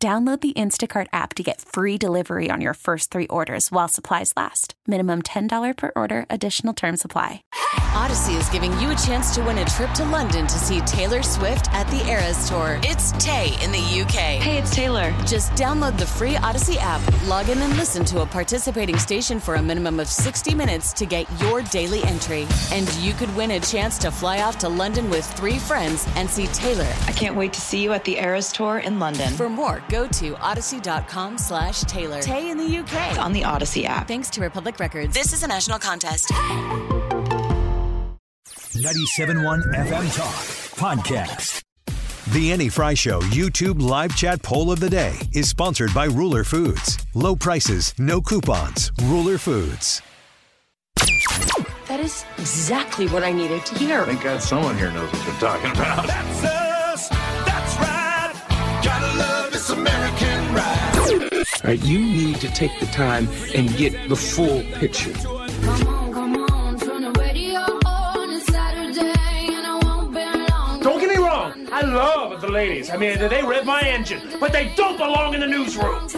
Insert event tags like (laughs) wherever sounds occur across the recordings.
Download the Instacart app to get free delivery on your first three orders while supplies last. Minimum $10 per order, additional term supply. Audacy is giving you a chance to win a trip to London to see Taylor Swift at the Eras Tour. It's Tay in the UK. Hey, it's Taylor. Just download the free Audacy app, log in and listen to a participating station for a minimum of 60 minutes to get your daily entry. And you could win a chance to fly off to London with three friends and see Taylor. I can't wait to see you at the Eras Tour in London. For more, go to audacy.com slash Taylor. Tay in the UK. It's on the Audacy app. Thanks to Republic Records. This is a national contest. 97.1 FM Talk Podcast. The Annie Frey Show YouTube live chat poll of the day is sponsored by Ruler Foods. Low prices, no coupons. Ruler Foods. That is exactly what I needed to hear. Thank God someone here knows what they're talking about. Right, you need to take the time and get the full picture. Don't get me wrong. I love the ladies. I mean, they rev my engine, but they don't belong in the newsroom.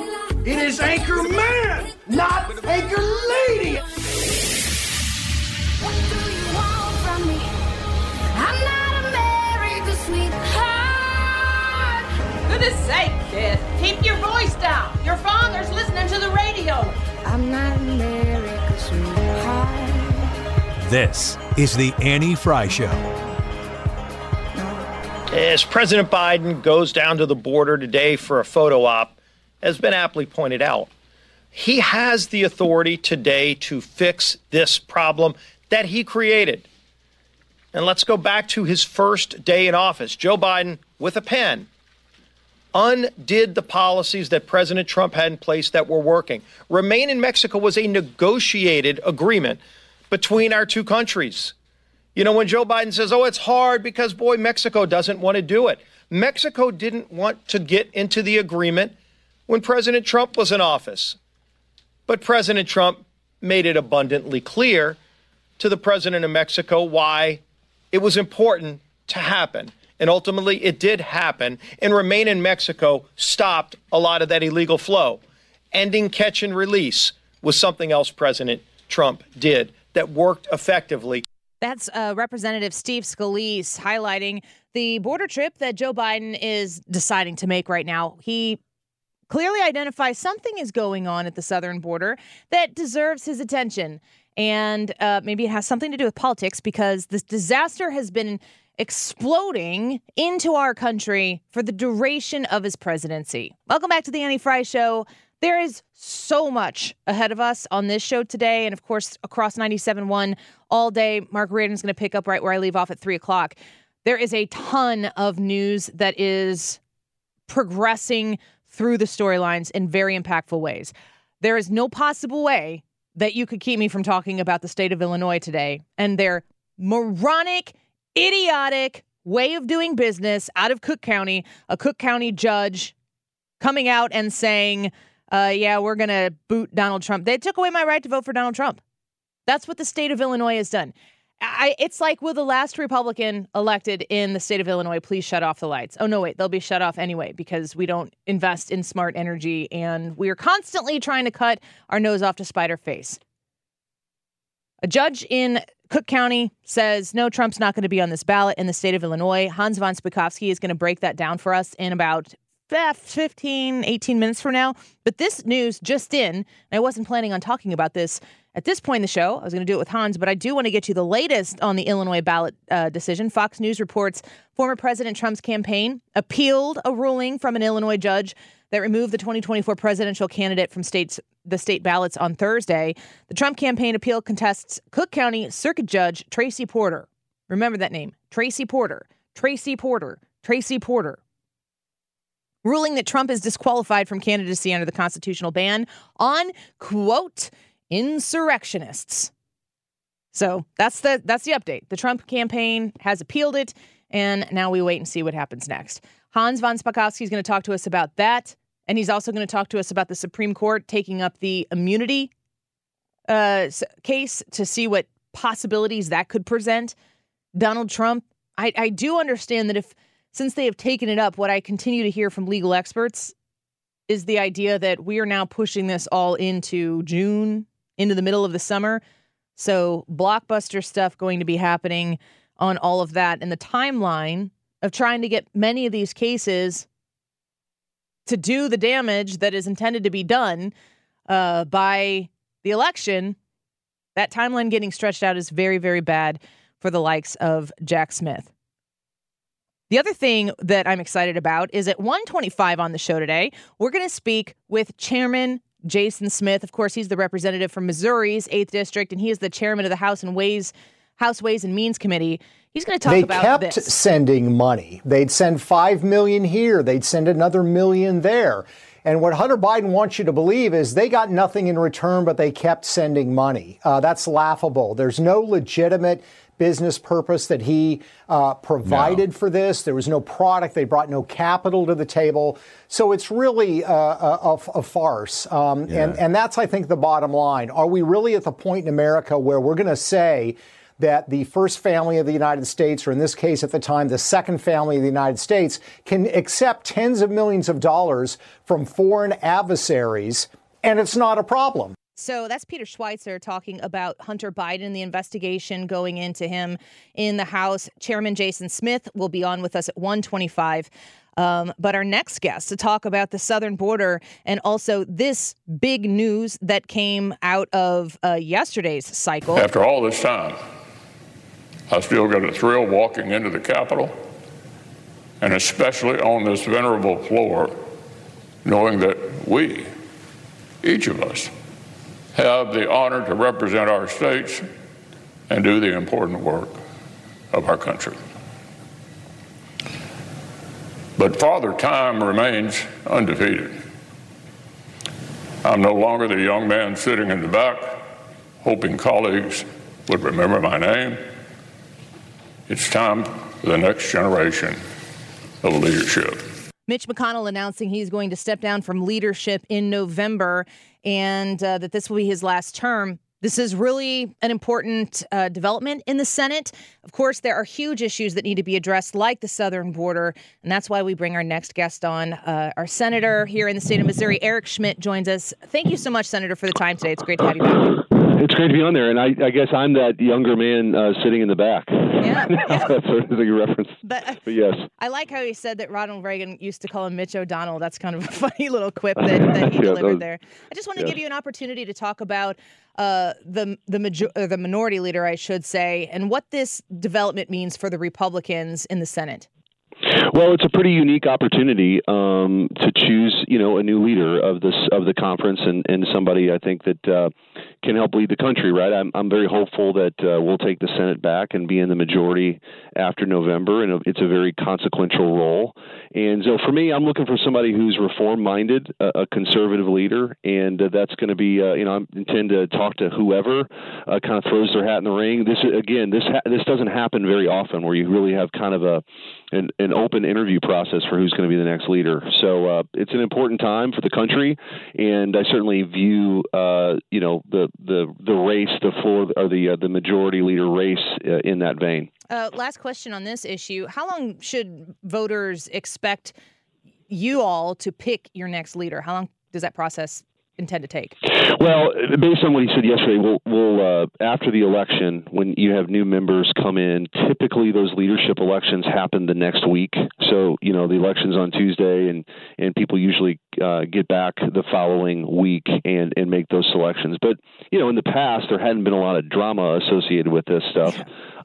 It is Anchor Man, not Anchor Lady. Not For goodness sake, kid. Keep your voice down. Your father's listening to the radio. I'm not America's sweetheart. This is the Annie Frey Show. As President Biden goes down to the border today for a photo op, has been aptly pointed out, he has the authority today to fix this problem that he created. And let's go back to his first day in office. Joe Biden, with a pen, undid the policies that President Trump had in place that were working. Remain in Mexico was a negotiated agreement between our two countries. You know, when Joe Biden says, oh, it's hard because, boy, Mexico doesn't want to do it. Mexico didn't want to get into the agreement when President Trump was in office. But President Trump made it abundantly clear to the president of Mexico why it was important to happen. And ultimately, it did happen. And Remain in Mexico stopped a lot of that illegal flow. Ending catch and release was something else President Trump did that worked effectively. That's uh, Representative Steve Scalise highlighting the border trip that Joe Biden is deciding to make right now. He clearly identifies something is going on at the southern border that deserves his attention. And uh, maybe it has something to do with politics because this disaster has been exploding into our country for the duration of his presidency. Welcome back to the Annie Frey Show. There is so much ahead of us on this show today, and of course, across 97.1 all day. Mark Reardon's going to pick up right where I leave off at 3 o'clock. There is a ton of news that is progressing through the storylines in very impactful ways. There is no possible way that you could keep me from talking about the state of Illinois today and their moronic idiotic way of doing business out of Cook County, a Cook County judge coming out and saying, uh, yeah, we're going to boot Donald Trump. They took away my right to vote for Donald Trump. That's what the state of Illinois has done. I, it's like, will the last Republican elected in the state of Illinois please shut off the lights? Oh, no, wait, they'll be shut off anyway because we don't invest in smart energy and we are constantly trying to cut our nose off to spider face. A judge in Cook County says, no, Trump's not going to be on this ballot in the state of Illinois. Hans von Spakovsky is going to break that down for us in about eh, 15, 18 minutes from now. But this news just in, I wasn't planning on talking about this at this point in the show. I was going to do it with Hans, but I do want to get you the latest on the Illinois ballot uh, decision. Fox News reports former President Trump's campaign appealed a ruling from an Illinois judge that removed the 2024 presidential candidate from states the state ballots on Thursday. The Trump campaign appeal contests Cook County Circuit Judge Tracie Porter. Remember that name, Tracie Porter. Tracie Porter. Tracie Porter. ruling that Trump is disqualified from candidacy under the constitutional ban on quote insurrectionists. So that's the that's the update. The Trump campaign has appealed it, and now we wait and see what happens next. Hans von Spakovsky is going to talk to us about that, and he's also going to talk to us about the Supreme Court taking up the immunity uh, case to see what possibilities that could present. Donald Trump, I, I do understand that if since they have taken it up, what I continue to hear from legal experts is the idea that we are now pushing this all into June, into the middle of the summer. So, blockbuster stuff going to be happening on all of that. And the timeline of trying to get many of these cases to do the damage that is intended to be done uh, by the election, that timeline getting stretched out is very, very bad for the likes of Jack Smith. The other thing that I'm excited about is at 125 on the show today, we're going to speak with Chairman Jason Smith. Of course, he's the representative from Missouri's 8th District, and he is the chairman of the House and Ways House Ways and Means Committee. He's going to talk about this. they about kept this. sending money. They'd send 5 million here, they'd send another million there. And what Hunter Biden wants you to believe is they got nothing in return, but they kept sending money. Uh, that's laughable. There's no legitimate business purpose that he uh, provided no. for this. There was no product. They brought no capital to the table. So it's really uh, a, a, farce. Um, yeah. and, and that's, I think, the bottom line. Are we really at the point in America where we're going to say, that the first family of the United States, or in this case at the time, the second family of the United States, can accept tens of millions of dollars from foreign adversaries, and it's not a problem. So that's Peter Schweizer talking about Hunter Biden, the investigation going into him in the House. Chairman Jason Smith will be on with us at 125. Um, but our next guest to talk about the southern border and also this big news that came out of uh, yesterday's cycle. After all this time, I still get a thrill walking into the Capitol, and especially on this venerable floor, knowing that we, each of us, have the honor to represent our states and do the important work of our country. But Father Time remains undefeated. I'm no longer the young man sitting in the back, hoping colleagues would remember my name. It's time for the next generation of leadership. Mitch McConnell announcing he's going to step down from leadership in November and uh, that this will be his last term. This is really an important uh, development in the Senate. Of course, there are huge issues that need to be addressed, like the southern border, and that's why we bring our next guest on. Uh, our senator here in the state of Missouri, Eric Schmitt, joins us. Thank you so much, Senator, for the time today. It's great to have you back. (laughs) It's great to be on there, and I, I guess I'm that younger man uh, sitting in the back. Yeah, (laughs) yeah. that's sort of a reference. But, uh, but, yes, I like how he said that Ronald Reagan used to call him Mitch O'Donnell. That's kind of a (laughs) funny little quip that, that he yeah, delivered was, there. I just want to give you an opportunity to talk about uh, the the major, uh, the minority leader, I should say, and what this development means for the Republicans in the Senate. Well, it's a pretty unique opportunity um, to choose, you know, a new leader of this of the conference, and, and somebody I think that uh, can help lead the country. Right, I'm I'm very hopeful that uh, we'll take the Senate back and be in the majority after November, and it's a very consequential role. And so, for me, I'm looking for somebody who's reform-minded, a, a conservative leader, and uh, that's going to be, uh, you know, I intend to talk to whoever uh, kind of throws their hat in the ring. This again, this ha- this doesn't happen very often, where you really have kind of a an, an open interview process for who's going to be the next leader. So uh, it's an important time for the country, and I certainly view you know the the the race, the floor or the uh, the majority leader race uh, in that vein. Uh, last question on this issue: How long should voters expect you all to pick your next leader? How long does that process intend to take? Well, based on what he said yesterday, we'll, we'll uh, after the election, when you have new members come in, typically those leadership elections happen the next week. So you know the election's on Tuesday, and and people usually uh, get back the following week and and make those selections. But you know, in the past, there hadn't been a lot of drama associated with this stuff.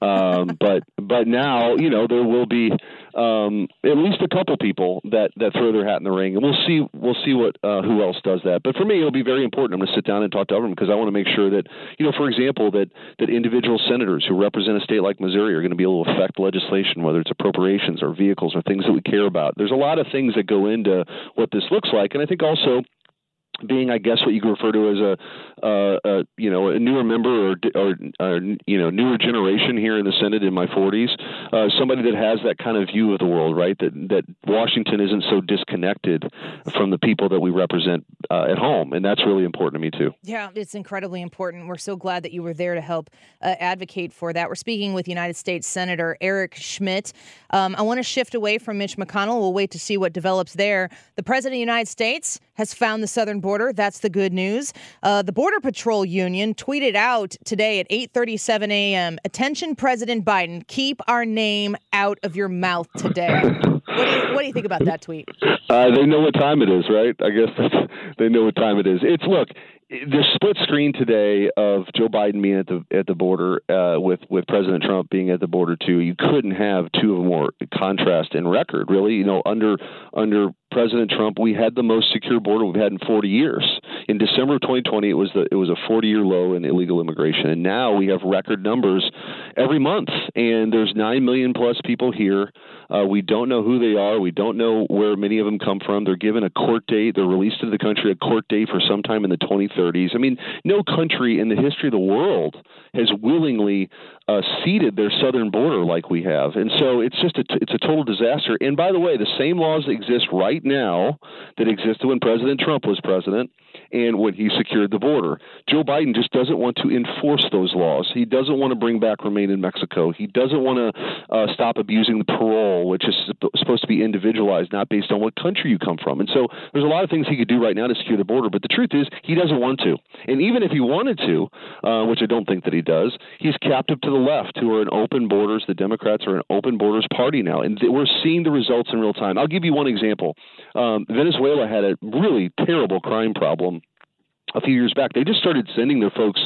Um, but but now you know there will be um, at least a couple people that that throw their hat in the ring, and we'll see we'll see what uh, who else does that. But for me, it'll be very important. I'm going to sit down and talk to everyone because I want to make sure that you know, for example, that that individual senators who represent a state like Missouri are going to be able to affect legislation, whether it's appropriations or vehicles or things that we care about. There's a lot of things that go into what this looks like, and I think also being, I guess, what you could refer to as a, uh, a you know, a newer member or, or, or, you know, newer generation here in the Senate in my 40s, uh, somebody that has that kind of view of the world, right? That that Washington isn't so disconnected from the people that we represent uh, at home, and that's really important to me too. Yeah, it's incredibly important. We're so glad that you were there to help uh, advocate for that. We're speaking with United States Senator Eric Schmitt. Um, I want to shift away from Mitch McConnell. We'll wait to see what develops there. The President of the United States has found the southern border. That's the good news. Uh, the Border Patrol Union tweeted out today at 8:37 a.m. "Attention, President Biden, keep our name out of your mouth today." what, do you, what do you think about that tweet? Uh, they know what time it is, right? I guess they know what time it is. It's look, the split screen today of Joe Biden being at the at the border uh, with with President Trump being at the border too. You couldn't have two of more contrast in record, really. You know, under under President Trump, we had the most secure border we've had in 40 years. In December of 2020, it was the it was a 40 year low in illegal immigration, and now we have record numbers every month. And there's nine million plus people here. Uh, we don't know who they are. We don't know where many of them come from. They're given a court date. They're released to the country a court date for sometime in the 2030s. I mean, no country in the history of the world has willingly uh, ceded their southern border like we have, and so it's just a it's a total disaster. And by the way, the same laws that exist right now that existed when President Trump was president and when he secured the border. Joe Biden just doesn't want to enforce those laws. He doesn't want to bring back Remain in Mexico. He doesn't want to uh, stop abusing the parole, which is supposed to be individualized, not based on what country you come from. And so there's a lot of things he could do right now to secure the border. But the truth is, he doesn't want to. And even if he wanted to, uh, which I don't think that he does, he's captive to the left, who are an open borders. The Democrats are an open borders party now, and we're seeing the results in real time. I'll give you one example. Um, Venezuela had a really terrible crime problem a few years back. They just started sending their folks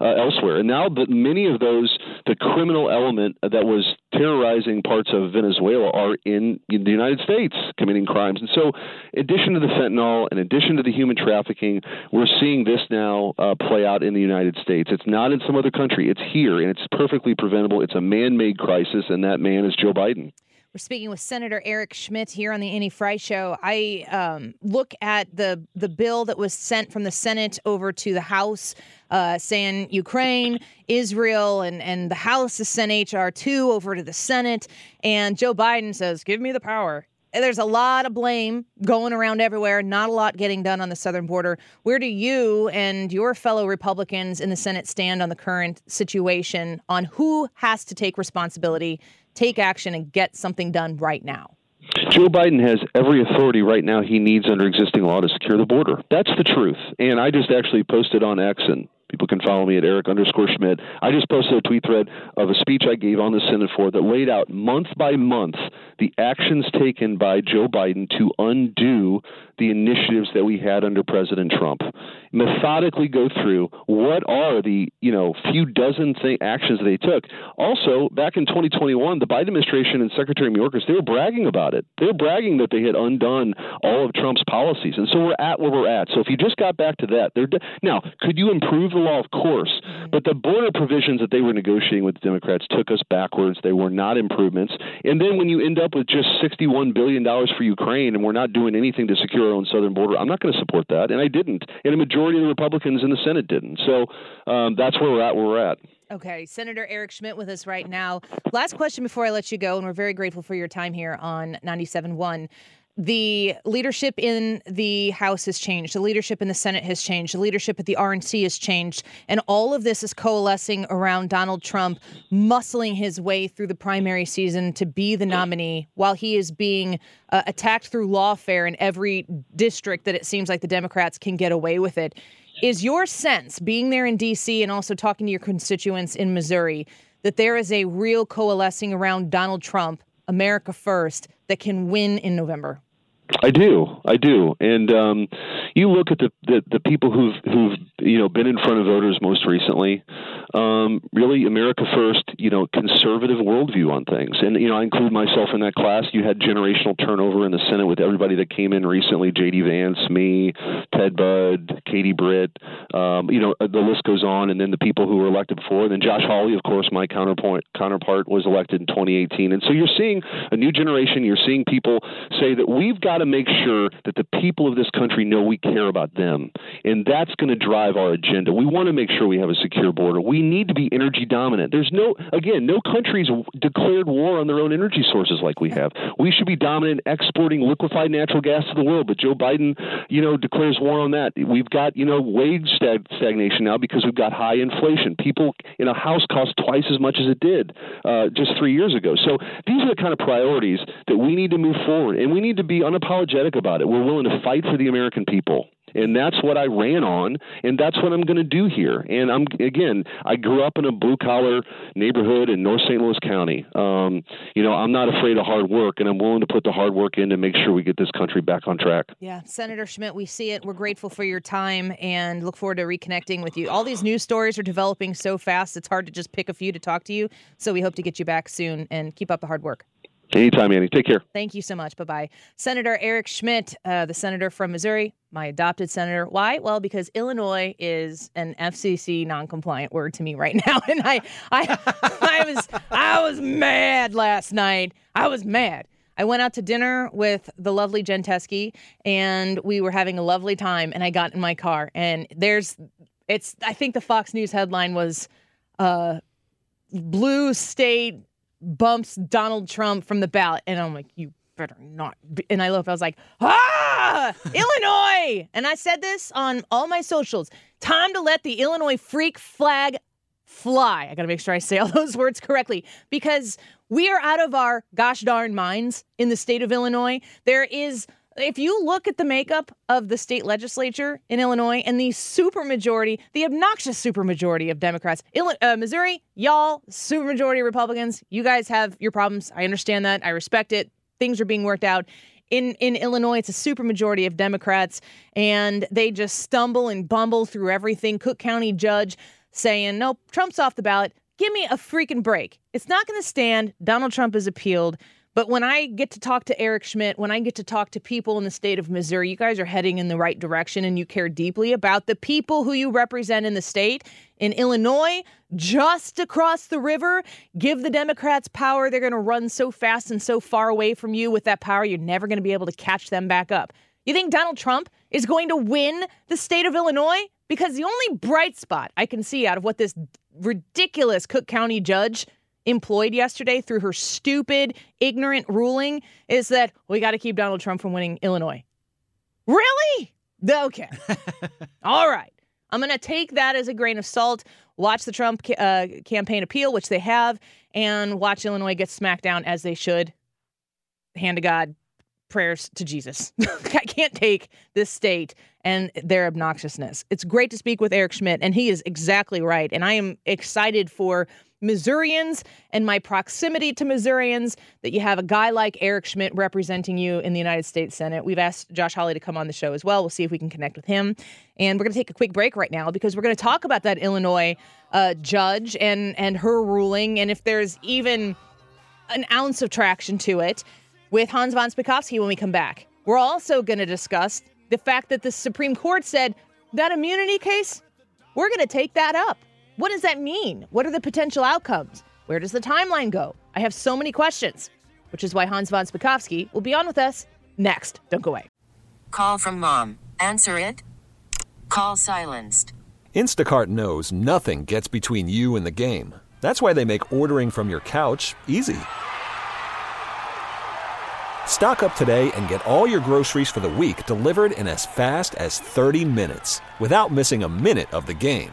uh, elsewhere, and now that many of those, the criminal element that was terrorizing parts of Venezuela are in, in the United States committing crimes. And so, in addition to the fentanyl, in addition to the human trafficking, we're seeing this now uh, play out in the United States. It's not in some other country; it's here, and it's perfectly preventable. It's a man-made crisis, and that man is Joe Biden. We're speaking with Senator Eric Schmitt here on the Annie Frey Show. I um, look at the the bill that was sent from the Senate over to the House, uh, saying Ukraine, Israel, and and the House has sent HR two over to the Senate, and Joe Biden says, "Give me the power." There's a lot of blame going around everywhere, not a lot getting done on the southern border. Where do you and your fellow Republicans in the Senate stand on the current situation on who has to take responsibility take action and get something done right now? Joe Biden has every authority right now he needs under existing law to secure the border. That's the truth. And I just actually posted on X and People can follow me at Eric underscore Schmitt. I just posted a tweet thread of a speech I gave on the Senate floor that laid out month by month the actions taken by Joe Biden to undo the initiatives that we had under President Trump. Methodically go through what are the you know few dozen th- actions they took. Also, back in 2021, the Biden administration and Secretary Mayorkas they were bragging about it. They were bragging that they had undone all of Trump's policies, and so we're at where we're at. So if you just got back to that, they're de- now could you improve the law? Of course, mm-hmm. but the border provisions that they were negotiating with the Democrats took us backwards. They were not improvements. And then when you end up with just 61 billion dollars for Ukraine, and we're not doing anything to secure our own southern border, I'm not going to support that, and I didn't. And a majority of the Republicans in the Senate didn't. So um, that's where we're at. Where we're at. Okay, Senator Eric Schmitt with us right now. Last question before I let you go, and we're very grateful for your time here on 97.1 the leadership in the House has changed. The leadership in the Senate has changed. The leadership at the RNC has changed. And all of this is coalescing around Donald Trump muscling his way through the primary season to be the nominee while he is being uh, attacked through lawfare in every district that it seems like the Democrats can get away with it. Is your sense, being there in D.C. and also talking to your constituents in Missouri, that there is a real coalescing around Donald Trump, America First, that can win in November? I do, I do, and um, you look at the, the, the people who've who've you know been in front of voters most recently. Um, really, America first, you know, conservative worldview on things, and you know, I include myself in that class. You had generational turnover in the Senate with everybody that came in recently: J.D. Vance, me, Ted Budd, Katie Britt. Um, you know, the list goes on, and then the people who were elected before. And then Josh Hawley, of course, my counterpoint counterpart, was elected in 2018, and so you're seeing a new generation. You're seeing people say that we've got to make sure that the people of this country know we care about them. And that's going to drive our agenda. We want to make sure we have a secure border. We need to be energy dominant. There's no, again, no countries declared war on their own energy sources like we have. We should be dominant exporting liquefied natural gas to the world, but Joe Biden, you know, declares war on that. We've got, you know, wage stag- stagnation now because we've got high inflation. People in a house cost twice as much as it did uh, just three years ago. So these are the kind of priorities that we need to move forward, and we need to be unapologetic about it. We're willing to fight for the American people and that's what I ran on, and that's what I'm going to do here. And I'm again, I grew up in a blue collar neighborhood in North St. Louis County. Um, you know, I'm not afraid of hard work, and I'm willing to put the hard work in to make sure we get this country back on track. Yeah, Senator Schmitt, we see it. We're grateful for your time and look forward to reconnecting with you. All these news stories are developing so fast; it's hard to just pick a few to talk to you. So we hope to get you back soon and keep up the hard work. Anytime, Annie. Take care. Thank you so much. Bye bye. Senator Eric Schmitt, uh, the senator from Missouri, my adopted senator. Why? Well, because Illinois is an FCC non-compliant word to me right (laughs) now, and I, I, I was, I was mad last night. I was mad. I went out to dinner with the lovely Jen Teske, and we were having a lovely time. And I got in my car, and there's, it's. I think the Fox News headline was, uh, "Blue State bumps Donald Trump from the ballot. And I'm like, you better not. Be. And I looked, I was like, ah, (laughs) Illinois. And I said this on all my socials. Time to let the Illinois freak flag fly. I got to make sure I say all (laughs) those words correctly because we are out of our gosh darn minds in the state of Illinois. There is if you look at the makeup of the state legislature in Illinois and the supermajority, the obnoxious supermajority of Democrats, uh, Missouri, y'all, supermajority Republicans, you guys have your problems. I understand that. I respect it. Things are being worked out. In, in Illinois, it's a supermajority of Democrats, and they just stumble and bumble through everything. Cook County judge saying, nope, Trump's off the ballot. Give me a freaking break. It's not going to stand. Donald Trump has appealed. But when I get to talk to Eric Schmitt, when I get to talk to people in the state of Missouri, you guys are heading in the right direction and you care deeply about the people who you represent in the state. In Illinois, just across the river, give the Democrats power. They're going to run so fast and so far away from you with that power, you're never going to be able to catch them back up. You think Donald Trump is going to win the state of Illinois? Because the only bright spot I can see out of what this ridiculous Cook County judge employed yesterday through her stupid, ignorant ruling is that we got to keep Donald Trump from winning Illinois. Really? Okay. (laughs) All right. I'm going to take that as a grain of salt. Watch the Trump uh, campaign appeal, which they have, and watch Illinois get smacked down as they should. Hand to God, prayers to Jesus. (laughs) I can't take this state and their obnoxiousness. It's great to speak with Eric Schmitt, and he is exactly right. And I am excited for Missourians and my proximity to Missourians that you have a guy like Eric Schmitt representing you in the United States Senate. We've asked Josh Hawley to come on the show as well. We'll see if we can connect with him. And we're going to take a quick break right now because we're going to talk about that Illinois uh, judge and and her ruling and if there's even an ounce of traction to it with Hans von Spakovsky when we come back. We're also going to discuss the fact that the Supreme Court said that immunity case, we're going to take that up. What does that mean? What are the potential outcomes? Where does the timeline go? I have so many questions, which is why Hans von Spakovsky will be on with us next. Don't go away. Call from mom. Answer it. Call silenced. Instacart knows nothing gets between you and the game. That's why they make ordering from your couch easy. Stock up today and get all your groceries for the week delivered in as fast as 30 minutes without missing a minute of the game.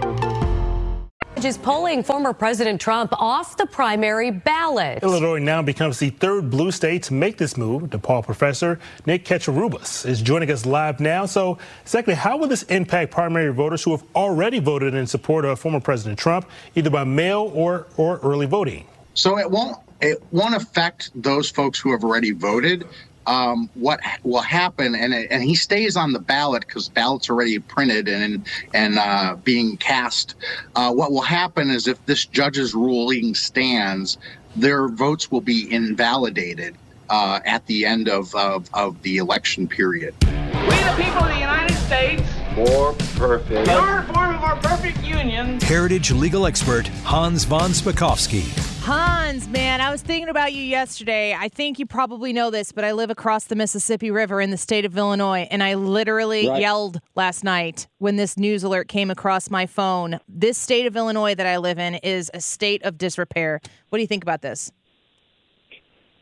is polling former President Trump off the primary ballot. Illinois now becomes the third blue state to make this move. DePaul professor Nick Katchouribas is joining us live now. So, exactly how will this impact primary voters who have already voted in support of former President Trump, either by mail or, or early voting? So it won't it won't affect those folks who have already voted um, what will happen, and and he stays on the ballot because ballots already printed and and uh, being cast. Uh, what will happen is if this judge's ruling stands, their votes will be invalidated uh, at the end of, of of the election period. We the people of the United States. More perfect. In form a more perfect union. Heritage legal expert Hans von Spakovsky. Hans, man, I was thinking about you yesterday. I think you probably know this, but I live across the Mississippi River in the state of Illinois, and I literally Right. yelled last night when this news alert came across my phone. This state of Illinois that I live in is a state of disrepair. What do you think about this?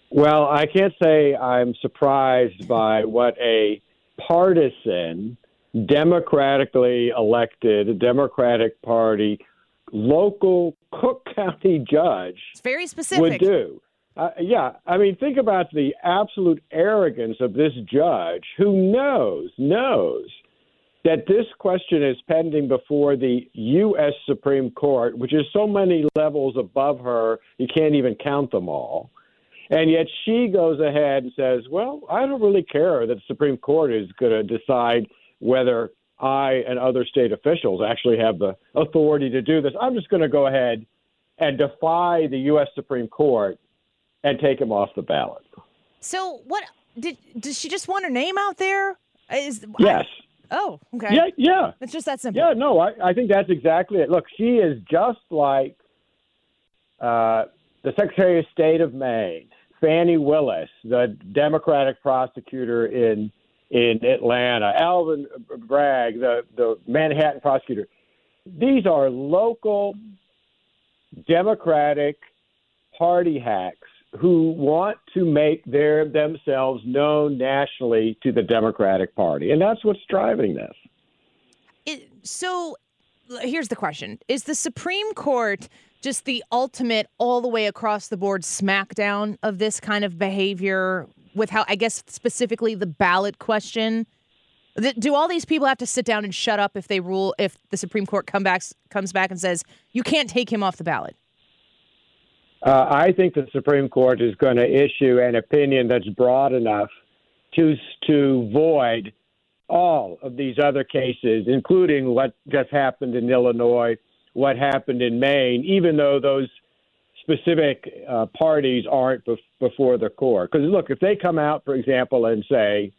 Well, I can't say I'm surprised by what a partisan, democratically elected, Democratic Party local Cook (laughs) County judge It's very specific. would do. Uh, yeah, I mean, think about the absolute arrogance of this judge who knows, knows that this question is pending before the U.S. Supreme Court, which is so many levels above her, you can't even count them all. And yet she goes ahead and says, Well, I don't really care that the Supreme Court is going to decide whether I and other state officials actually have the authority to do this. I'm just going to go ahead and defy the U.S. Supreme Court and take him off the ballot. So, what did does she just want her name out there? Is Yes. oh, okay. Yeah, yeah. It's just that simple. Yeah, no, I, I think that's exactly it. Look, she is just like uh, the Secretary of State of Maine, Fani Willis, the Democratic prosecutor in in Atlanta, Alvin Bragg, the the Manhattan prosecutor. These are local Democratic party hacks who want to make their themselves known nationally to the Democratic Party, and that's what's driving this. It, so here's the question Is the Supreme Court just the ultimate, all the way across the board smackdown of this kind of behavior with how, I guess, specifically the ballot question? Do all these people have to sit down and shut up if they rule, if the Supreme Court comes back and says, you can't take him off the ballot? Uh, I think the Supreme Court is going to issue an opinion that's broad enough to to void all of these other cases, including what just happened in Illinois, what happened in Maine, even though those specific uh, parties aren't bef- before the court. Because look, if they come out, for example, and say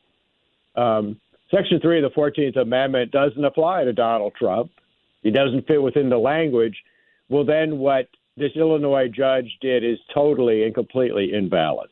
um, Section three of the Fourteenth Amendment doesn't apply to Donald Trump, he doesn't fit within the language. Well, then what this Illinois judge did is totally and completely invalid.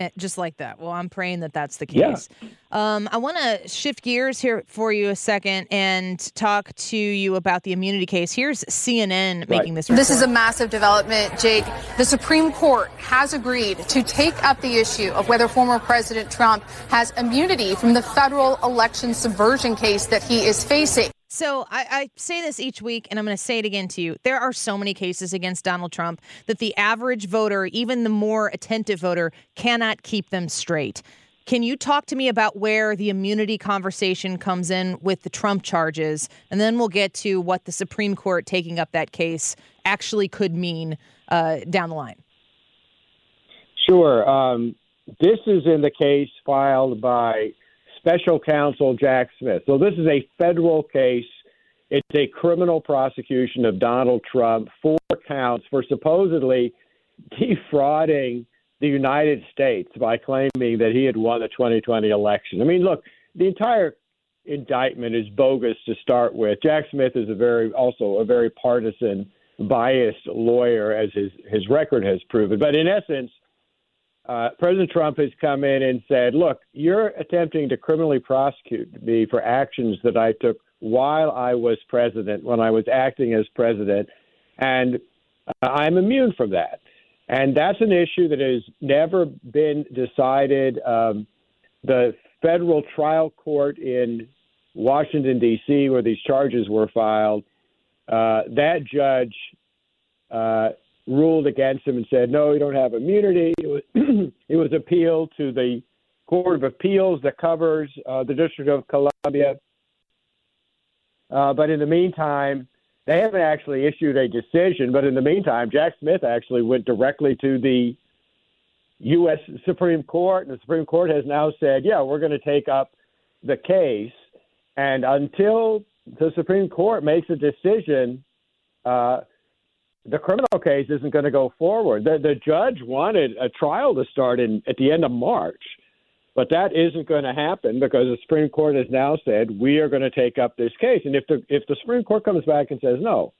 Eh, Just like that. Well, I'm praying that that's the Yeah. case. Um, I want to shift gears here for you a second and talk to you about the immunity case. Here's CNN making this report. This is a massive development, Jake. The Supreme Court has agreed to take up the issue of whether former President Trump has immunity from the federal election subversion case that he is facing. So I, I say this each week, and I'm going to say it again to you. There are so many cases against Donald Trump that the average voter, even the more attentive voter, cannot keep them straight. Can you talk to me about where the immunity conversation comes in with the Trump charges? And then we'll get to what the Supreme Court taking up that case actually could mean uh, down the line. Sure. Um, this is in the case filed by special counsel Jack Smith. So this is a federal case. It's a criminal prosecution of Donald Trump, four counts for supposedly defrauding the United States by claiming that he had won the 2020 election. I mean, look, the entire indictment is bogus to start with. Jack Smith is a very also a very partisan, biased lawyer, as his his record has proven. But in essence, uh, President Trump has come in and said, "Look, you're attempting to criminally prosecute me for actions that I took while I was president, when I was acting as president, and uh, I'm immune from that." And that's an issue that has never been decided. Um, the federal trial court in Washington, D.C., where these charges were filed, uh, that judge uh, ruled against him and said, no, you don't have immunity. It was, (clears throat) it was appealed to the Court of Appeals that covers uh, the District of Columbia. Uh, but in the meantime, they haven't actually issued a decision. But in the meantime, Jack Smith actually went directly to the U.S. Supreme Court, and the Supreme Court has now said, yeah, we're going to take up the case. And until the Supreme Court makes a decision, uh, the criminal case isn't going to go forward. The, the judge wanted a trial to start in at the end of March, but that isn't going to happen because the Supreme Court has now said we are going to take up this case. And if the if the Supreme Court comes back and says no,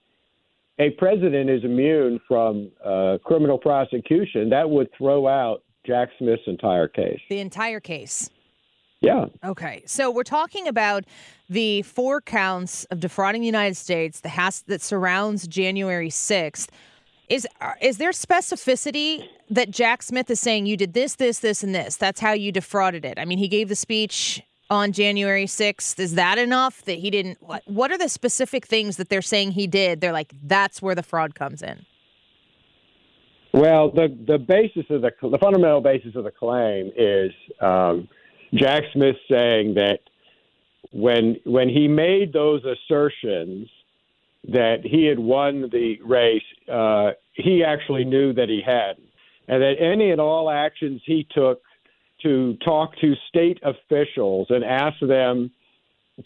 a president is immune from uh, criminal prosecution, that would throw out Jack Smith's entire case. The entire case. Yeah. Okay. So we're talking about the four counts of defrauding the United States the has, that surrounds January 6th. Is is there specificity that Jack Smith is saying you did this, this, this, and this? That's how you defrauded it. I mean, he gave the speech on January 6th. Is that enough that he didn't? What, what are the specific things that they're saying he did? They're like, that's where the fraud comes in. Well, the the basis of the the fundamental basis of the claim is um, Jack Smith saying that when when he made those assertions that he had won the race, uh, he actually knew that he hadn't, and that any and all actions he took to talk to state officials and ask them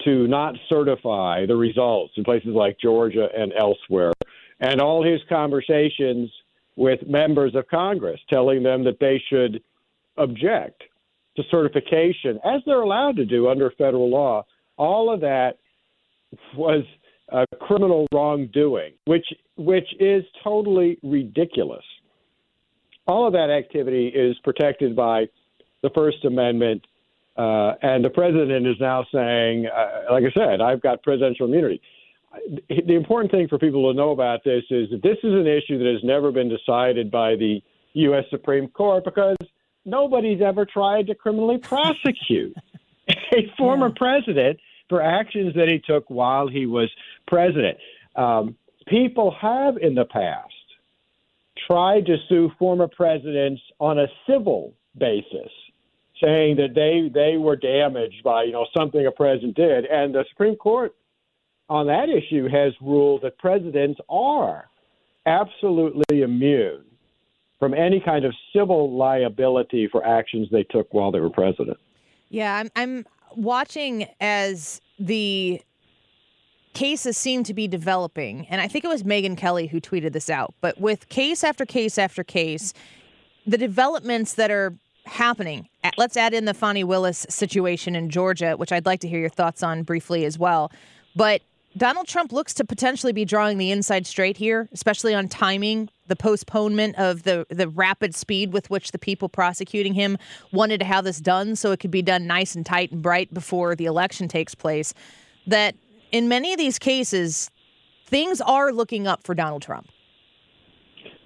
to not certify the results in places like Georgia and elsewhere, and all his conversations with members of Congress telling them that they should object to certification, as they're allowed to do under federal law. All of that was uh, criminal wrongdoing, which which is totally ridiculous. All of that activity is protected by the First Amendment, uh, and the president is now saying, uh, like I said, I've got presidential immunity. The important thing for people to know about this is that this is an issue that has never been decided by the U.S. Supreme Court because nobody's ever tried to criminally (laughs) prosecute a former yeah. president for actions that he took while he was president. Um, people have in the past tried to sue former presidents on a civil basis, saying that they they were damaged by you know something a president did, and the Supreme Court on that issue has ruled that presidents are absolutely immune from any kind of civil liability for actions they took while they were president. Yeah, I'm, I'm watching as the cases seem to be developing, and I think it was Megyn Kelly who tweeted this out, but with case after case after case, the developments that are happening. Let's add in the Fani Willis situation in Georgia, which I'd like to hear your thoughts on briefly as well. But Donald Trump looks to potentially be drawing the inside straight here, especially on timing the postponement of the the rapid speed with which the people prosecuting him wanted to have this done so it could be done nice and tight and bright before the election takes place that in many of these cases things are looking up for Donald Trump.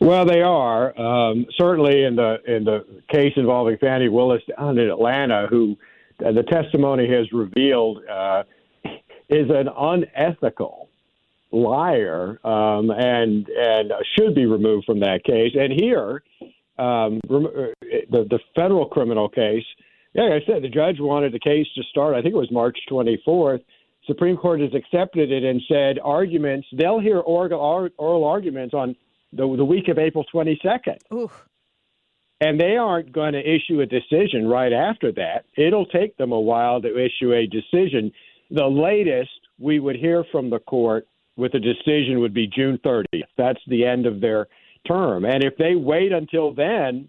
Well, they are um, certainly in the in the case involving Fani Willis down in Atlanta, who uh, the testimony has revealed uh, is an unethical liar um, and and should be removed from that case. And here, um, uh, the the federal criminal case. Yeah, like I said, the judge wanted the case to start. I think it was March 24th. Supreme Court has accepted it and said arguments. They'll hear oral, oral arguments on the the week of April 22nd. Ooh. And they aren't going to issue a decision right after that. It'll take them a while to issue a decision. The latest we would hear from the court with a decision would be June 30th. That's the end of their term. And if they wait until then,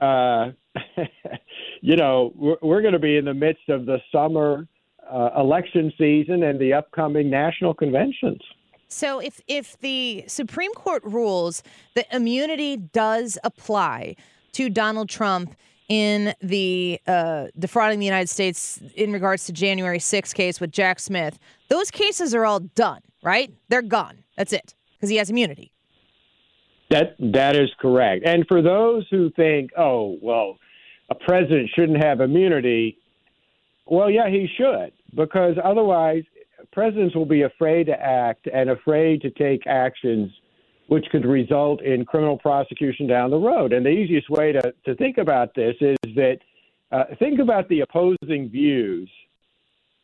uh, (laughs) you know, we're, we're going to be in the midst of the summer uh, election season and the upcoming national conventions. So if if the Supreme Court rules that immunity does apply to Donald Trump in the uh, defrauding the United States in regards to January 6th case with Jack Smith, those cases are all done, right? They're gone. That's it because he has immunity. That that is correct. And for those who think, oh well, a president shouldn't have immunity, well, yeah, he should because otherwise presidents will be afraid to act and afraid to take actions which could result in criminal prosecution down the road. And the easiest way to, to think about this is that uh, think about the opposing views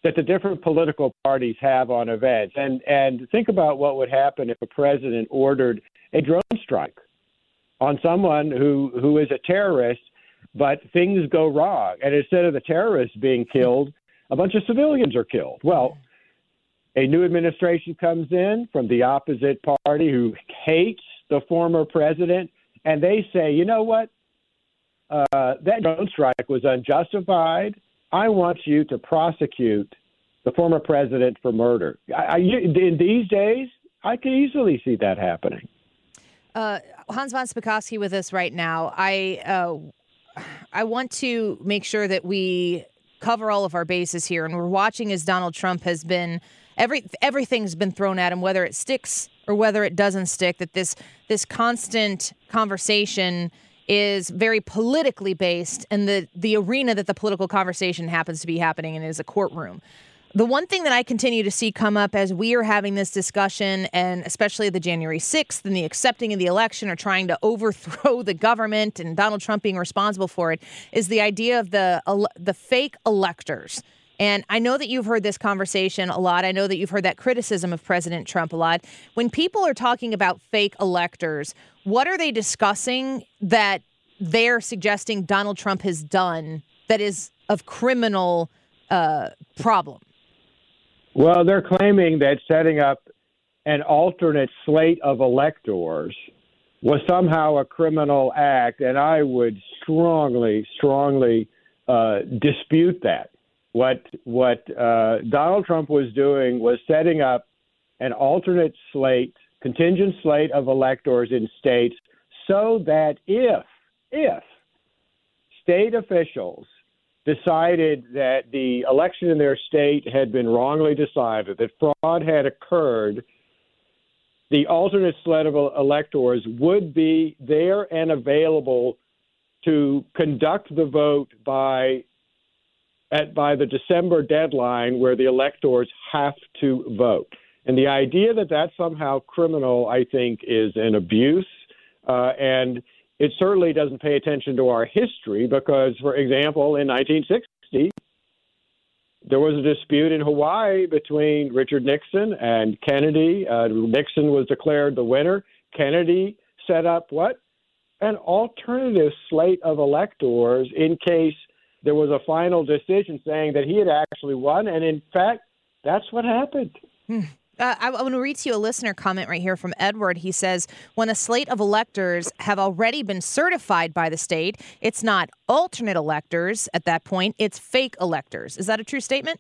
that the different political parties have on events, and and think about what would happen if a president ordered a drone strike on someone who who is a terrorist, but things go wrong, and instead of the terrorists being killed, a bunch of civilians are killed. Well, a new administration comes in from the opposite party who hates the former president, and they say, you know what? Uh, that drone strike was unjustified. I want you to prosecute the former president for murder. I, I, in these days, I could easily see that happening. Uh, Hans von Spakovsky with us right now. I uh, I want to make sure that we cover all of our bases here, and we're watching as Donald Trump has been every everything's been thrown at him, whether it sticks or whether it doesn't stick. That this this constant conversation is very politically based, and the the arena that the political conversation happens to be happening in is a courtroom. The one thing that I continue to see come up as we are having this discussion, and especially the January 6th and the accepting of the election or trying to overthrow the government and Donald Trump being responsible for it, is the idea of the the fake electors. And I know that you've heard this conversation a lot. I know that you've heard that criticism of President Trump a lot. When people are talking about fake electors, what are they discussing that they're suggesting Donald Trump has done that is of criminal uh, problem? Well, they're claiming that setting up an alternate slate of electors was somehow a criminal act, and I would strongly, strongly uh, dispute that. What what uh, Donald Trump was doing was setting up an alternate slate, contingent slate of electors in states, so that if if state officials decided that the election in their state had been wrongly decided, that fraud had occurred, the alternate slate of electors would be there and available to conduct the vote by at by the December deadline where the electors have to vote. And the idea that that's somehow criminal, I think, is an abuse. Uh, and it certainly doesn't pay attention to our history because, for example, in 1960, there was a dispute in Hawaii between Richard Nixon and Kennedy. Uh, Nixon was declared the winner. Kennedy set up what? An alternative slate of electors in case there was a final decision saying that he had actually won. And in fact, that's what happened. Hmm. Uh, I, I want to read to you a listener comment right here from Edward. He says, When a slate of electors have already been certified by the state, it's not alternate electors at that point, it's fake electors. Is that a true statement?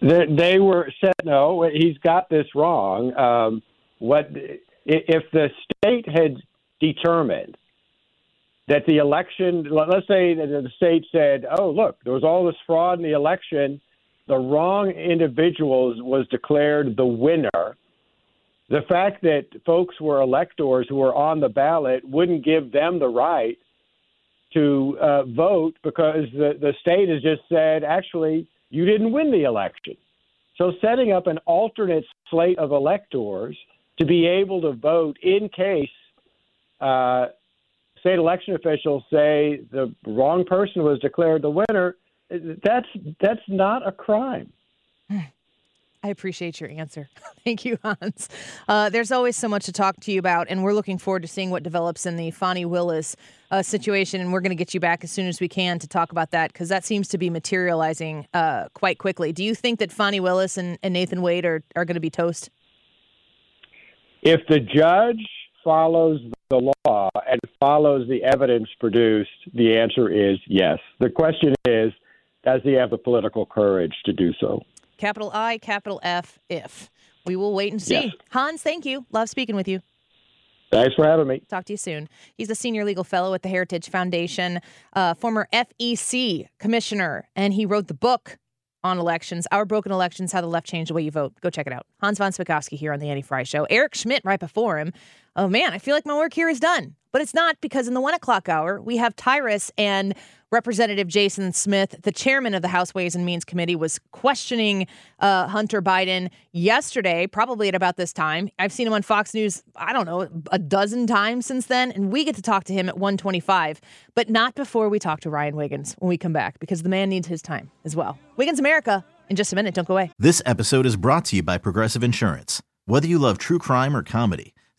They, they were said, no, he's got this wrong. Um, what if the state had determined that the election, let's say that the state said, oh, look, there was all this fraud in the election, the wrong individuals was declared the winner. The fact that folks were electors who were on the ballot wouldn't give them the right to uh, vote because the, the state has just said, actually, you didn't win the election. So setting up an alternate slate of electors to be able to vote in case uh, state election officials say the wrong person was declared the winner, that's that's not a crime. I appreciate your answer. (laughs) Thank you, Hans. Uh, there's always so much to talk to you about, and we're looking forward to seeing what develops in the Fani Willis uh, situation. And we're going to get you back as soon as we can to talk about that because that seems to be materializing uh, quite quickly. Do you think that Fani Willis and, and Nathan Wade are, are going to be toast? If the judge follows the law and follows the evidence produced, the answer is yes. The question is does he have the political courage to do so? Capital I, capital F, if. We will wait and see. Yes. Hans, thank you. Love speaking with you. Thanks for having me. Talk to you soon. He's a senior legal fellow at the Heritage Foundation, uh, former FEC commissioner, and he wrote the book on elections, Our Broken Elections How the Left Changed the Way You Vote. Go check it out. Hans von Spakovsky here on The Annie Frey Show. Eric Schmitt right before him. Oh man, I feel like my work here is done. But it's not because in the one o'clock hour, we have Tyrus and Representative Jason Smith, the chairman of the House Ways and Means Committee, was questioning uh, Hunter Biden yesterday, probably at about this time. I've seen him on Fox News, I don't know, a dozen times since then, and we get to talk to him at 125, but not before we talk to Ryan Wiggins when we come back, because the man needs his time as well. Wiggins America, in just a minute. Don't go away. This episode is brought to you by Progressive Insurance. Whether you love true crime or comedy,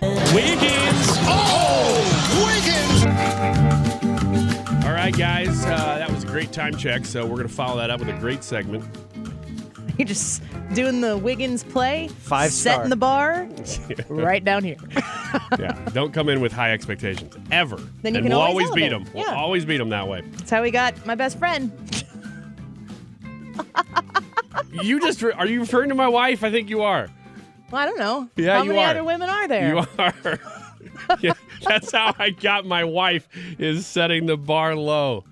Wiggins! Oh, Wiggins! All right, guys, uh, that was a great time check. So we're going to follow that up with a great segment. You're just doing the Wiggins play, Five setting star. the bar (laughs) right down here. (laughs) yeah, don't come in with high expectations ever. Then you and can we'll always always beat elevate. them. We'll always beat them that way. That's how we got my best friend. (laughs) You just re- are you referring to my wife? I think you are. Well, I don't know. Yeah, How you many are. other women are there? You are. (laughs) Yeah, that's how I got my wife is setting the bar low.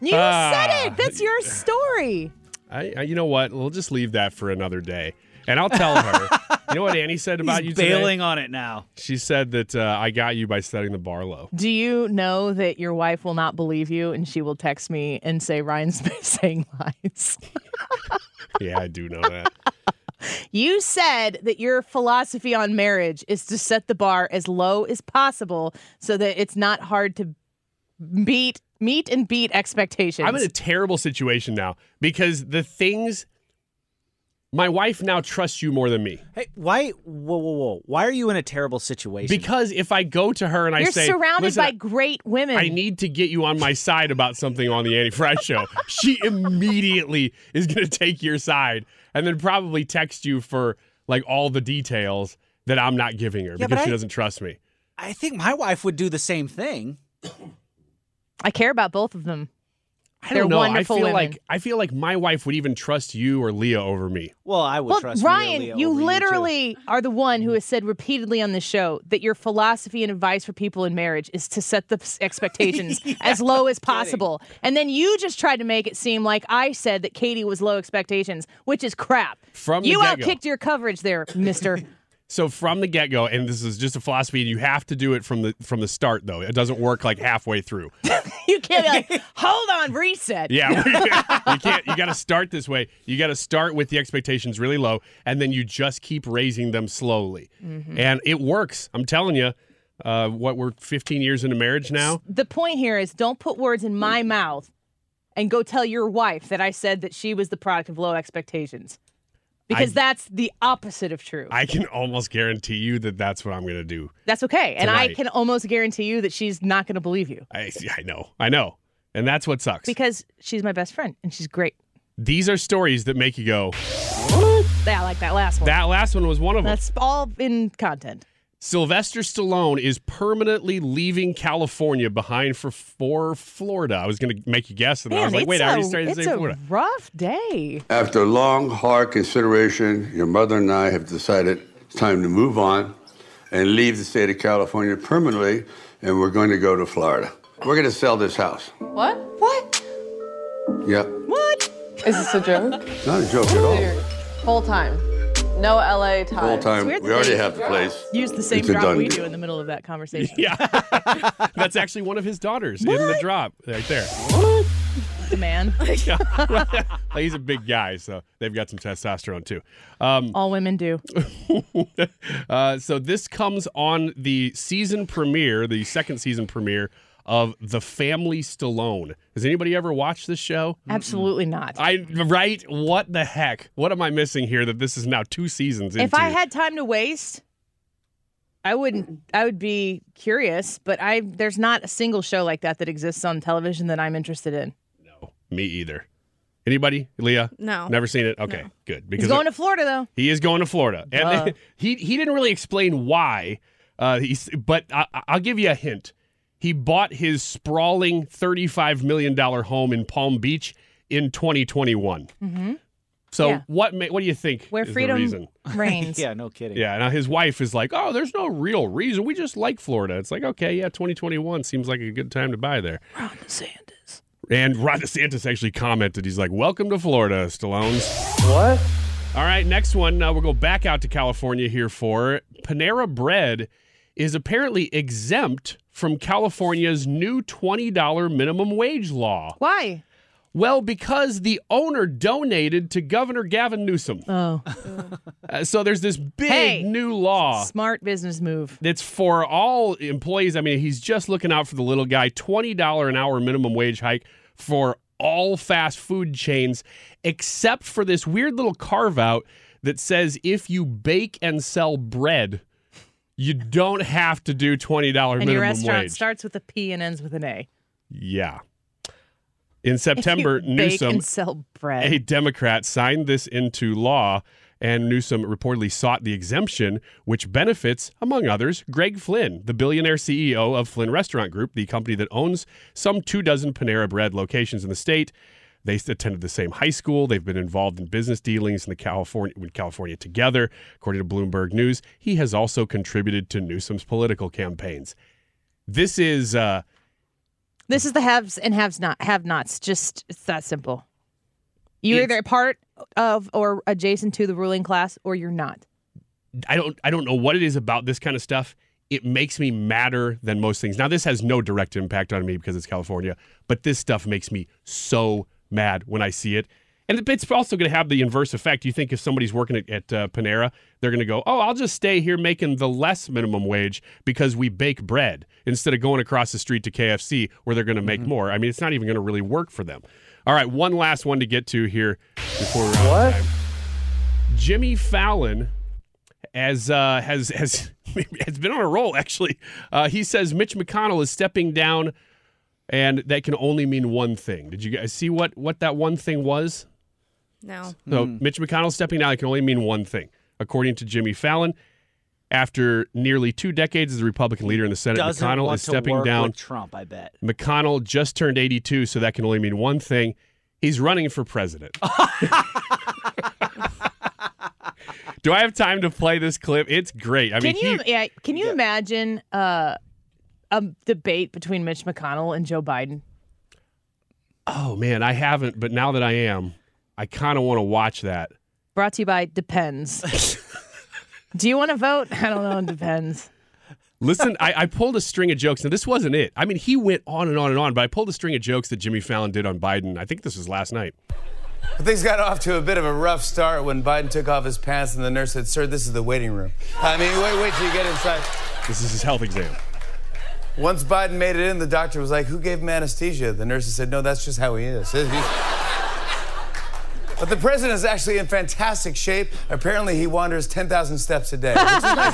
You Ah. said it. That's your story. I, I, you know what? We'll just leave that for another day. And I'll tell her. (laughs) you know what Annie said about He's you today? bailing on it now. She said that uh, I got you by setting the bar low. Do you know that your wife will not believe you and she will text me and say Ryan's (laughs) saying lies? Yeah, I do know that. You said that your philosophy on marriage is to set the bar as low as possible so that it's not hard to beat meet and beat expectations. I'm in a terrible situation now because the things my wife now trusts you more than me. Hey, why? Whoa, whoa, whoa! Why are you in a terrible situation? Because if I go to her and I You're say, surrounded "Listen, by great women. I need to get you on my side about something on the Annie Frey show. (laughs) she immediately is going to take your side and then probably text you for like all the details that I'm not giving her Yeah, because she I- doesn't trust me. I think my wife would do the same thing. I care about both of them. I They're don't know. I feel women. like I feel like my wife would even trust you or Leah over me. Well, I would Well, trust Ryan, Leah you over too. literally are the one who has said repeatedly on the show that your philosophy and advice for people in marriage is to set the s- expectations (laughs) as low as possible. And then you just tried to make it seem like I said that Katie was low expectations, which is crap. From you get-go. outkicked your coverage there, mister. (laughs) So from the get go, and this is just a philosophy, and you have to do it from the from the start though. It doesn't work like halfway through. (laughs) you can't be like, hold on, reset. Yeah, (laughs) (laughs) you can't. You got to start this way. You got to start with the expectations really low, and then you just keep raising them slowly, Mhm. and it works. I'm telling you. Uh, what we're 15 years into marriage now. The point here is don't put words in my mouth and go tell your wife that I said that she was the product of low expectations. Because I- that's the opposite of true. I can almost guarantee you that that's what I'm going to do. That's okay. And I can almost guarantee you that she's not going to believe you I I know, I know, and that's what sucks. because she's my best friend and she's great. These are stories that make you go. Yeah, I like that last one. That last one was one of them. That's all in content. Sylvester Stallone is permanently leaving California behind for for Florida. I was going to make you guess, and then I was like, "Wait, it's I already a- started to it's say a rough day. After long, hard consideration, your mother and I have decided it's time to move on and leave the state of California permanently, and we're going to go to Florida. We're going to sell this house. What? What? Yep, What? Is this a joke? not a joke at all. Full time. No LA time. Full time. We already have the place. Use the same It's drop we do in the middle of that conversation. Yeah, (laughs) that's actually one of his daughters in the drop right there. The man. (laughs) (laughs) He's a big guy, so they've got some testosterone too. Um, All women do. uh, so this comes on the season premiere, the second season premiere of The Family Stallone. Has anybody ever watched this show? Absolutely not. I right? What the heck? What am I missing here that this is now two seasons into? If I had time to waste, I wouldn't. I would be curious, but I there's not a single show like that that exists on television that I'm interested in. No, me either. Anybody? Leah? No. Never seen it? Okay, good. Because He's going to Florida though. He is going to Florida, and Duh. (laughs) he he didn't really explain why. Uh, he's, but I, I'll give you a hint. He bought his sprawling thirty-five million dollar home in Palm Beach in 2021. Mm-hmm. So Yeah. what? Ma- what do you think? Where is freedom the reason? (laughs) reigns. yeah, no kidding. Yeah. Now his wife is like, "Oh, there's no real reason. We just like Florida." It's like, okay, yeah, 2021 seems like a good time to buy there. Ron DeSantis. And Ron DeSantis actually commented, he's like, Welcome to Florida, Stallones. What? All right, next one. Uh, we'll go back out to California here for Panera Bread is apparently exempt from California's new $20 minimum wage law. Why? Well, because the owner donated to Governor Gavin Newsom. Oh. Uh, so there's this big Hey. new law. Smart business move. That's for all employees. I mean, he's just looking out for the little guy. $20 an hour minimum wage hike for all fast food chains, except for this weird little carve out that says if you bake and sell bread, you don't have to do $20 And minimum your restaurant wage. starts with a P and ends with an A. yeah. In September, Newsom, and sell bread. a Democrat, signed this into law, and Newsom reportedly sought the exemption, which benefits, among others, Greg Flynn, the billionaire CEO of Flynn Restaurant Group, the company that owns some two dozen Panera Bread locations in the state. They attended the same high school. They've been involved in business dealings in the California, in California together, according to Bloomberg News. He has also contributed to Newsom's political campaigns. This is uh, This is the haves and haves not have nots. Just it's that simple. You're either part of or adjacent to the ruling class or you're not. I don't I don't know what it is about this kind of stuff. It makes me madder than most things. Now this has no direct impact on me because it's California, but this stuff makes me so mad when I see it. And it's also going to have the inverse effect. You think if somebody's working at, at uh, Panera, they're going to go, "Oh, I'll just stay here making the less minimum wage because we bake bread instead of going across the street to KFC where they're going to make more." I mean, it's not even going to really work for them. All right, one last one to get to here before we're out What? time. Jimmy Fallon as uh, has has (laughs) has been on a roll. Actually, uh, he says Mitch McConnell is stepping down, and that can only mean one thing. Did you guys see what what that one thing was? No. So Mitch McConnell stepping down it can only mean one thing, according to Jimmy Fallon. After nearly two decades as a Republican leader in the Senate, Doesn't McConnell want is to stepping work down. with Trump, I bet. McConnell just turned 82, so that can only mean one thing. He's running for president. (laughs) Do I have time to play this clip? It's great. I mean, can you he, yeah, can you imagine uh, a debate between Mitch McConnell and Joe Biden? oh man, I haven't, but now that I am, I kind of want to watch that. Brought to you by Depends. (laughs) Do you want to vote? I don't know. It depends. Listen, I, I pulled a string of jokes. and this wasn't it. I mean, he went on and on and on, but I pulled a string of jokes that Jimmy Fallon did on Biden. I think this was last night. Things got off to a bit of a rough start when Biden took off his pants and the nurse said, Sir, this is the waiting room. I mean, wait, wait till you get inside. This is his health exam. Once Biden made it in, the doctor was like, Who gave him anesthesia? The nurses said, No, that's just how he is. (laughs) But the president is actually in fantastic shape. Apparently, he wanders 10,000 steps a day. which is nice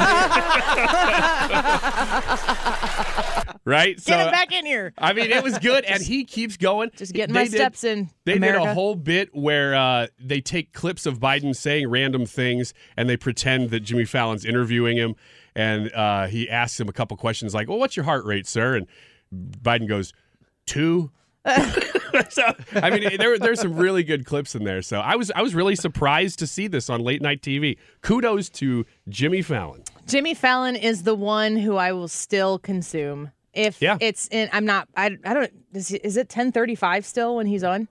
to (laughs) hear. Right? Get him back in here. I mean, it was good, and he keeps going. Just getting They my did- steps in. They did a whole bit where uh, they take clips of Biden saying random things, and they pretend that Jimmy Fallon's interviewing him, and uh, he asks him a couple questions like, "Well, what's your heart rate, sir?" And Biden goes, two. (laughs) so I mean, there there's some really good clips in there. So I was I was really surprised to see this on late night TV. Kudos to Jimmy Fallon. Jimmy Fallon is the one who I will still consume. If Yeah. it's in, I'm not. I, I don't. Is, is it 10:35 still when he's on?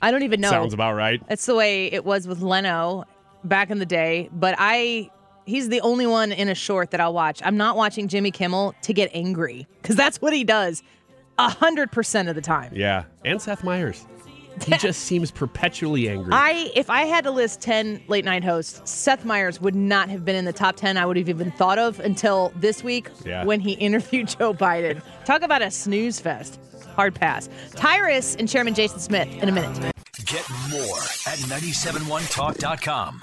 I don't even know. Sounds about right. That's the way it was with Leno back in the day. But I, he's the only one in a short that I'll watch. I'm not watching Jimmy Kimmel to get angry because that's what he does, a hundred percent of the time. Yeah, and Seth Meyers. He (laughs) just seems perpetually angry. I if I had to list 10 late night hosts, Seth Meyers would not have been in the top 10 I would have even thought of until this week Yeah. when he interviewed Joe Biden. Talk about a snooze fest. Hard pass. Tyrus and Chairman Jason Smith in a minute. Get more at 971talk.com.